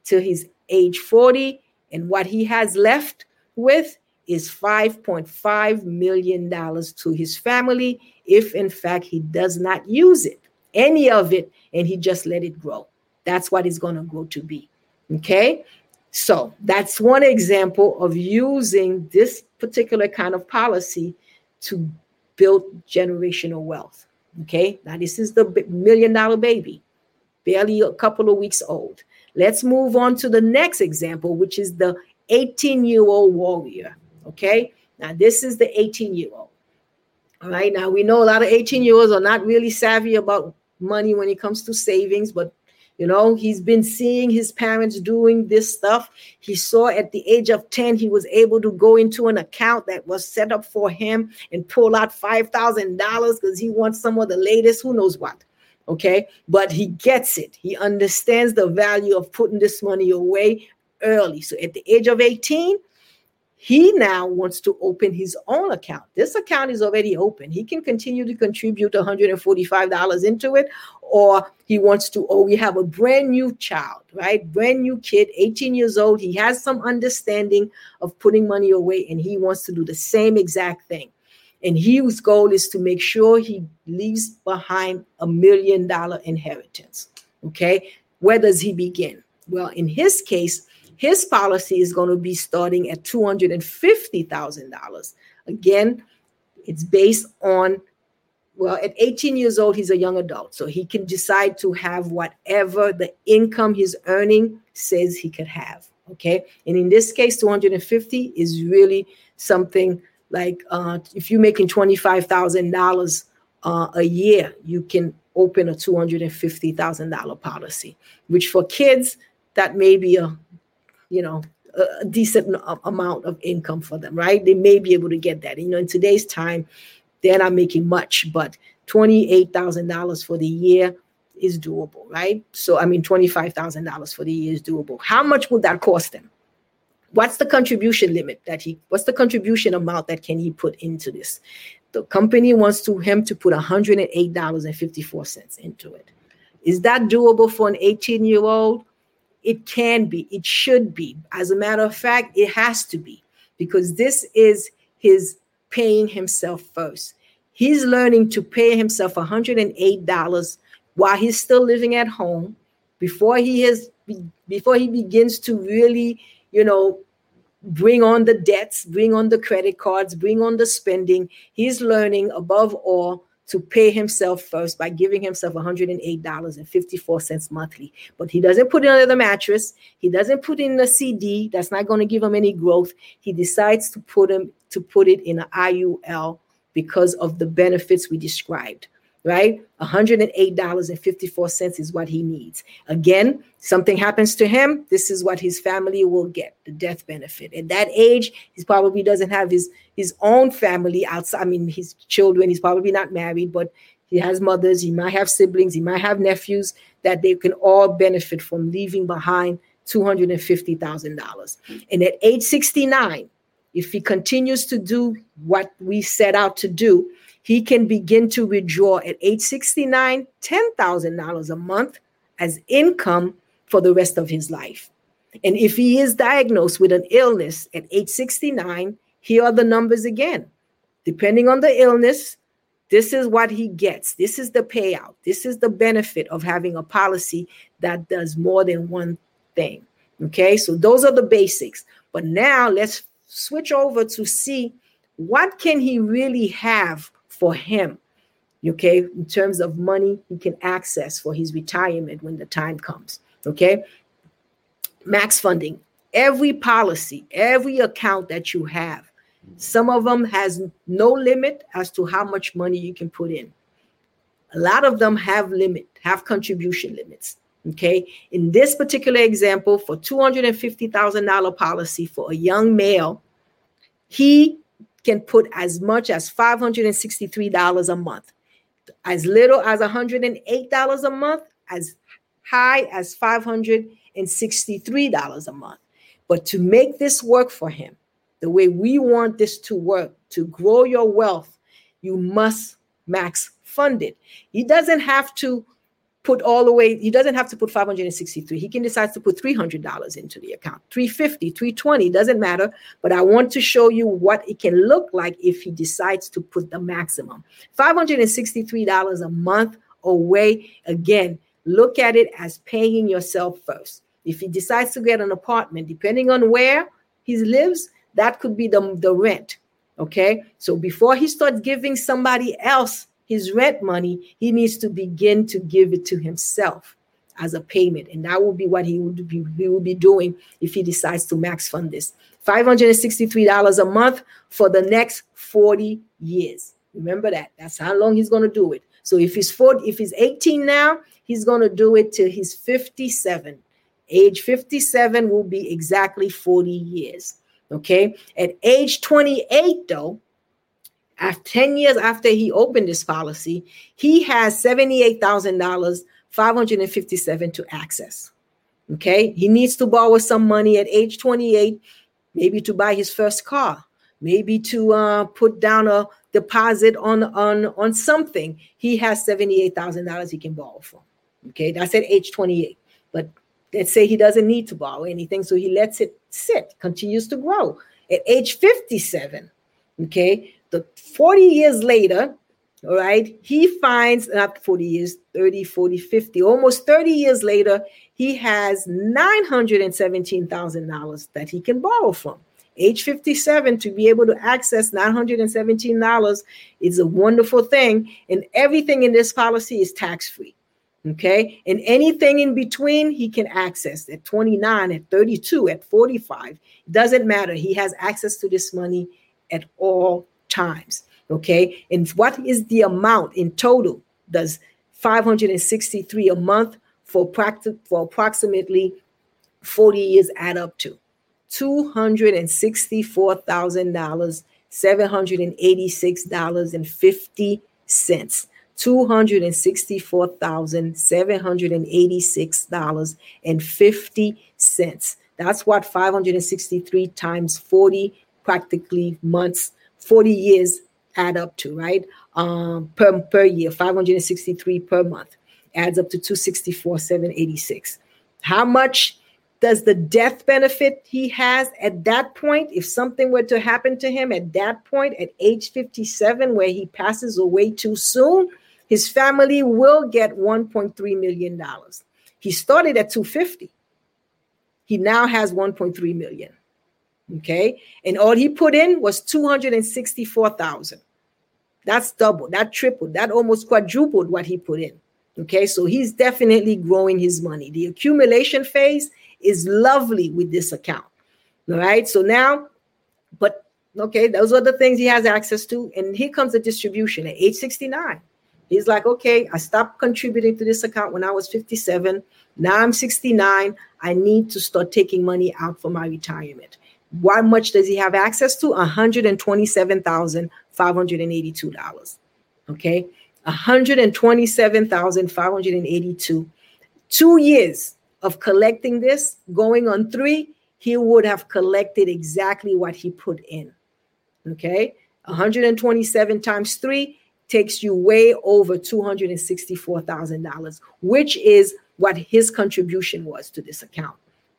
till he's age 40. And what he has left with is $5.5 million to his family if, in fact, he does not use it, any of it, and he just let it grow. That's what it's going to grow to be. Okay. So that's one example of using this particular kind of policy to build generational wealth. Okay. Now, this is the million dollar baby, barely a couple of weeks old. Let's move on to the next example, which is the 18 year old warrior. Okay. Now, this is the 18 year old. All right. Now, we know a lot of 18 year olds are not really savvy about money when it comes to savings, but you know, he's been seeing his parents doing this stuff. He saw at the age of 10, he was able to go into an account that was set up for him and pull out $5,000 because he wants some of the latest, who knows what. Okay. But he gets it. He understands the value of putting this money away early. So at the age of 18, he now wants to open his own account. This account is already open. He can continue to contribute $145 into it, or he wants to, oh, we have a brand new child, right? Brand new kid, 18 years old. He has some understanding of putting money away, and he wants to do the same exact thing. And his goal is to make sure he leaves behind a million dollar inheritance. Okay. Where does he begin? Well, in his case, his policy is going to be starting at $250,000. Again, it's based on, well, at 18 years old, he's a young adult. So he can decide to have whatever the income he's earning says he could have. Okay. And in this case, 250 is really something like uh, if you're making $25,000 uh, a year, you can open a $250,000 policy, which for kids, that may be a you know, a decent amount of income for them, right? They may be able to get that. You know, in today's time, they're not making much, but $28,000 for the year is doable, right? So, I mean, $25,000 for the year is doable. How much would that cost them? What's the contribution limit that he, what's the contribution amount that can he put into this? The company wants to him to put $108.54 into it. Is that doable for an 18 year old? It can be, it should be. As a matter of fact, it has to be because this is his paying himself first. He's learning to pay himself $108 while he's still living at home before he has before he begins to really, you know, bring on the debts, bring on the credit cards, bring on the spending. He's learning above all to pay himself first by giving himself $108.54 monthly. But he doesn't put it under the mattress. He doesn't put in a CD. That's not going to give him any growth. He decides to put him to put it in an IUL because of the benefits we described right? $108.54 is what he needs. Again, something happens to him, this is what his family will get the death benefit. At that age, he probably doesn't have his, his own family outside. I mean, his children, he's probably not married, but he has mothers, he might have siblings, he might have nephews that they can all benefit from leaving behind $250,000. And at age 69, if he continues to do what we set out to do, he can begin to withdraw at age 69 $10,000 a month as income for the rest of his life. And if he is diagnosed with an illness at age 69, here are the numbers again. Depending on the illness, this is what he gets. This is the payout. This is the benefit of having a policy that does more than one thing. Okay, so those are the basics. But now let's switch over to see what can he really have for him okay? In terms of money he can access for his retirement when the time comes okay? Max funding every policy every account that you have some of them has no limit as to how much money you can put in. A lot of them have limit have contribution limits okay? In this particular example for $250000 policy for a young male he can put as much as $563 a month, as little as $108 a month, as high as $563 a month. But to make this work for him, the way we want this to work, to grow your wealth, you must max fund it. He doesn't have to put all the way he doesn't have to put 563 he can decide to put $300 into the account. 350 320 doesn't matter but i want to show you what it can look like if he decides to put the maximum. $563 a month away again look at it as paying yourself first. If he decides to get an apartment depending on where he lives that could be the, the rent okay? So before he starts giving somebody else his rent money, he needs to begin to give it to himself as a payment. And that will be what he would be, he will be doing if he decides to max fund this. $563 a month for the next 40 years. Remember that. That's how long he's going to do it. So if he's 40, if he's 18 now, he's going to do it till he's 57. Age 57 will be exactly 40 years. Okay. At age 28, though, After 10 years after he opened this policy, he has $78,000, 557 to access. Okay. He needs to borrow some money at age 28, maybe to buy his first car, maybe to uh, put down a deposit on on on something. He has $78,000 he can borrow from. Okay. That's at age 28. But let's say he doesn't need to borrow anything. So he lets it sit, continues to grow. At age 57, okay, the 40 years later, all right, he finds not 40 years, 30, 40, 50, almost 30 years later, he has $917,000 that he can borrow from. Age 57 to be able to access $917 is a wonderful thing. And everything in this policy is tax free. Okay. And anything in between, he can access at 29, at 32, at 45. It doesn't matter. He has access to this money at all times. Okay. And what is the amount in total? Does 563 a month for practice for approximately 40 years add up to? $264,000, $786.50. $264,786.50. That's what 563 times 40 practically months, 40 years add up to, right? Um, per, per year, 563 per month adds up to 264, 786. How much does the death benefit he has at that point, if something were to happen to him at that point, at age 57, where he passes away too soon, his family will get 1.3 million dollars. He started at 250. He now has 1.3 million. Okay, and all he put in was 264,000. That's double, that tripled, that almost quadrupled what he put in. Okay, so he's definitely growing his money. The accumulation phase is lovely with this account. All right, so now, but okay, those are the things he has access to. And here comes the distribution at age 69. He's like, okay, I stopped contributing to this account when I was 57. Now I'm 69. I need to start taking money out for my retirement. How much does he have access to? $127,582. Okay. 127,582. Two years of collecting this, going on three, he would have collected exactly what he put in. Okay. 127 times three takes you way over $264,000, which is what his contribution was to this account.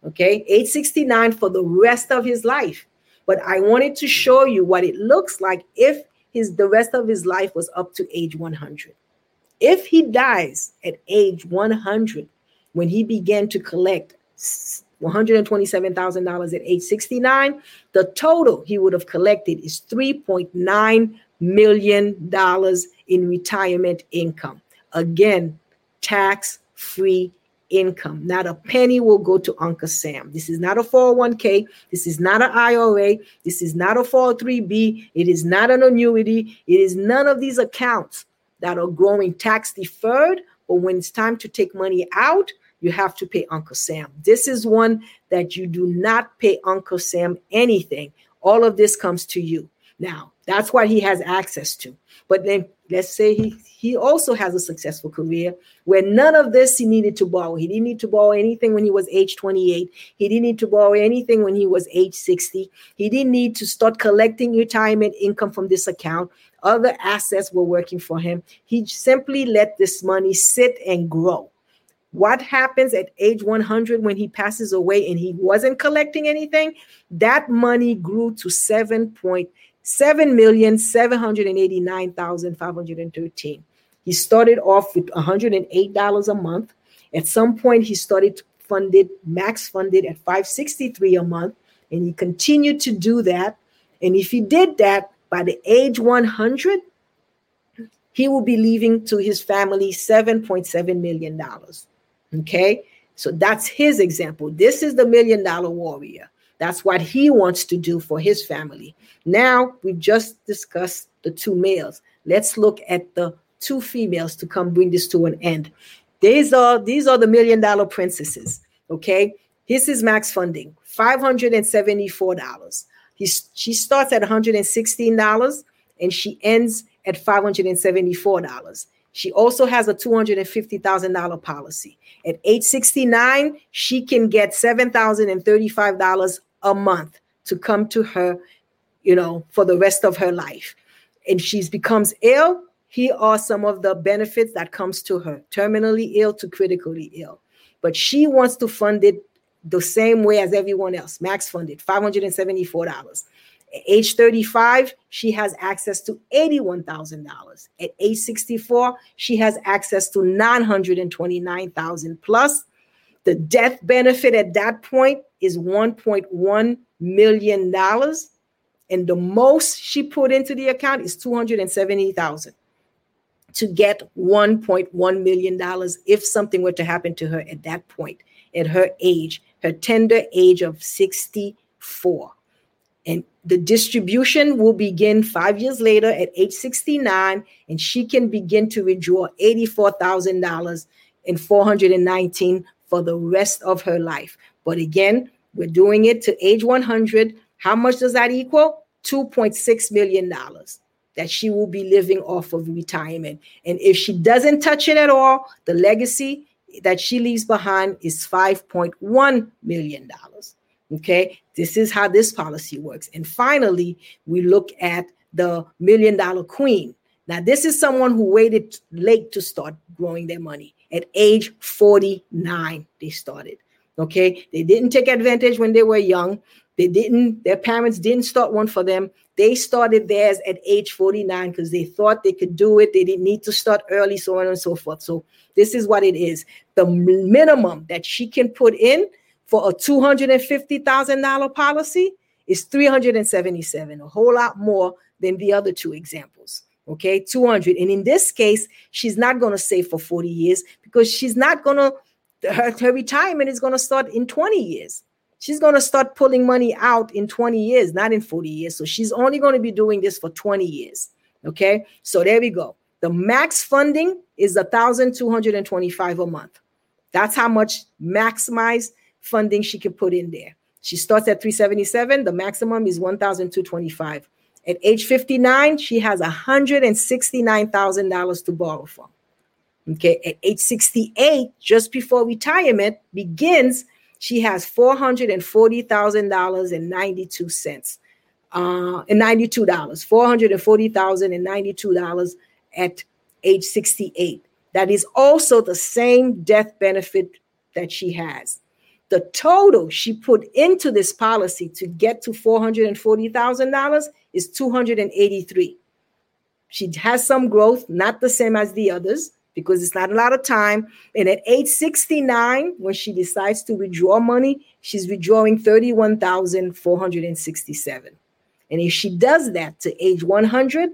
Okay, 869 for the rest of his life. But I wanted to show you what it looks like if his the rest of his life was up to age 100. If he dies at age 100, when he began to collect $127,000 at age 69, the total he would have collected is 3.9 million dollars in retirement income. Again, tax free income. Not a penny will go to Uncle Sam. This is not a 401k. This is not an IRA. This is not a 403b. It is not an annuity. It is none of these accounts that are growing tax deferred. But when it's time to take money out, you have to pay Uncle Sam. This is one that you do not pay Uncle Sam anything. All of this comes to you. Now, that's what he has access to. But then let's say he he also has a successful career where none of this he needed to borrow. He didn't need to borrow anything when he was age 28 he didn't need to borrow anything when he was age 60 he didn't need to start collecting retirement income from this account. Other assets were working for him. He simply let this money sit and grow. What happens at age 100 when he passes away and he wasn't collecting anything? That money grew to 7.6 7,789,513. He started off with $108 a month. At some point, he started funded, max funded at 563 a month, and he continued to do that. And if he did that by the age 100, he will be leaving to his family $7.7 million. Okay, so that's his example. This is the million dollar warrior. That's what he wants to do for his family. Now we've just discussed the two males. Let's look at the two females to come bring this to an end. These are these are the million dollar princesses. Okay, this is max funding, five hundred and seventy four dollars. She starts at one hundred and sixteen dollars, and she ends at $574. She also has a $250,000 policy. At age 69, she can get $7,035 a month to come to her, you know, for the rest of her life. And she becomes ill, here are some of the benefits that comes to her. Terminally ill to critically ill. But she wants to fund it the same way as everyone else. Max funded $574 at age 35 she has access to $81000 at age 64 she has access to 929000 plus the death benefit at that point is 1.1 million dollars and the most she put into the account is 270,000 to get 1.1 million dollars if something were to happen to her at that point at her age her tender age of 64 and the distribution will begin five years later at age 69 and she can begin to withdraw $84000 and 419 for the rest of her life but again we're doing it to age 100 how much does that equal 2.6 million dollars that she will be living off of retirement. And if she doesn't touch it at all, the legacy that she leaves behind is $5.1 million. Okay, this is how this policy works. And finally, we look at the million dollar queen. Now, this is someone who waited late to start growing their money. At age 49, they started. Okay, they didn't take advantage when they were young. They didn't, their parents didn't start one for them. They started theirs at age 49 because they thought they could do it. They didn't need to start early, so on and so forth. So, this is what it is the minimum that she can put in for a $250,000 policy is 377, a whole lot more than the other two examples. Okay, 200. And in this case, she's not going to save for 40 years because she's not going to, her, her retirement is going to start in 20 years she's going to start pulling money out in 20 years, not in 40 years. So she's only going to be doing this for 20 years. Okay. So there we go. The max funding is a thousand two hundred and twenty-five a month. That's how much maximized funding she can put in there. She starts at 377. The maximum is 1,225. At age 59, she has $169,000 to borrow from. Okay. At age 68, just before retirement begins, she has $440,000 and 92 cents. Uh, and $92, $440,092 at age 68. That is also the same death benefit that she has. The total she put into this policy to get to $440,000 is 283. She has some growth, not the same as the others, because it's not a lot of time. And at age 69, when she decides to withdraw money, she's withdrawing 31,467. And if she does that to age 100,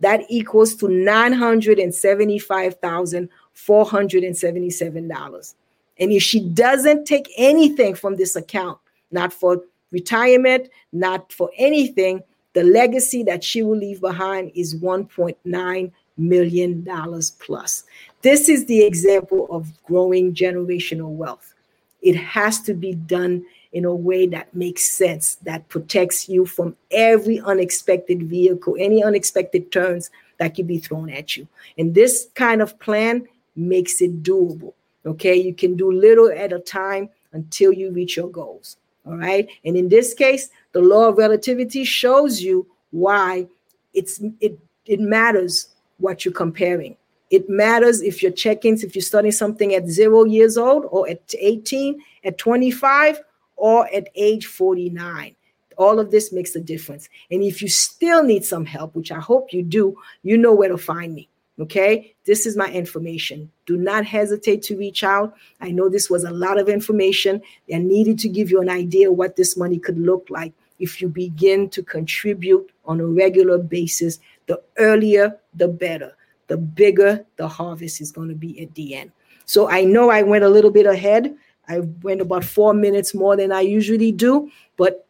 that equals to $975,477. And if she doesn't take anything from this account, not for retirement, not for anything, the legacy that she will leave behind is 1.9 million dollars plus. This is the example of growing generational wealth. It has to be done in a way that makes sense, that protects you from every unexpected vehicle, any unexpected turns that could be thrown at you. And this kind of plan makes it doable. Okay, you can do little at a time until you reach your goals. All right. And in this case, the law of relativity shows you why it's it it matters what you're comparing. It matters if you're checking, if you're studying something at zero years old or at 18, at 25, or at age 49. All of this makes a difference. And if you still need some help, which I hope you do, you know where to find me. Okay, this is my information. Do not hesitate to reach out. I know this was a lot of information and needed to give you an idea what this money could look like if you begin to contribute on a regular basis the earlier, the better. The bigger the harvest is going to be at the end. So I know I went a little bit ahead. I went about four minutes more than I usually do, but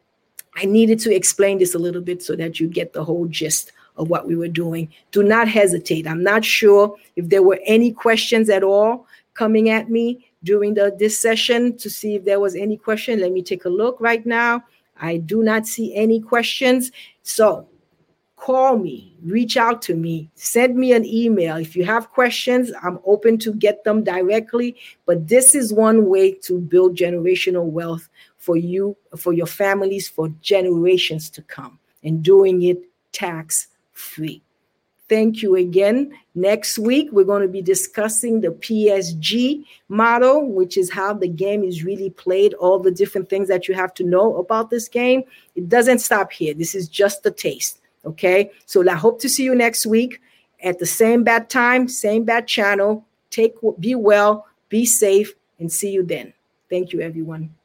I needed to explain this a little bit so that you get the whole gist of what we were doing. Do not hesitate. I'm not sure if there were any questions at all coming at me during the, this session to see if there was any question. Let me take a look right now. I do not see any questions. So call me, reach out to me, send me an email. If you have questions, I'm open to get them directly. But this is one way to build generational wealth for you, for your families, for generations to come, and doing it tax free. Thank you again. Next week, we're going to be discussing the PSG model, which is how the game is really played, all the different things that you have to know about this game. It doesn't stop here. This is just the taste. Okay. So I hope to see you next week at the same bad time, same bad channel. Take be well, be safe, and see you then. Thank you, everyone.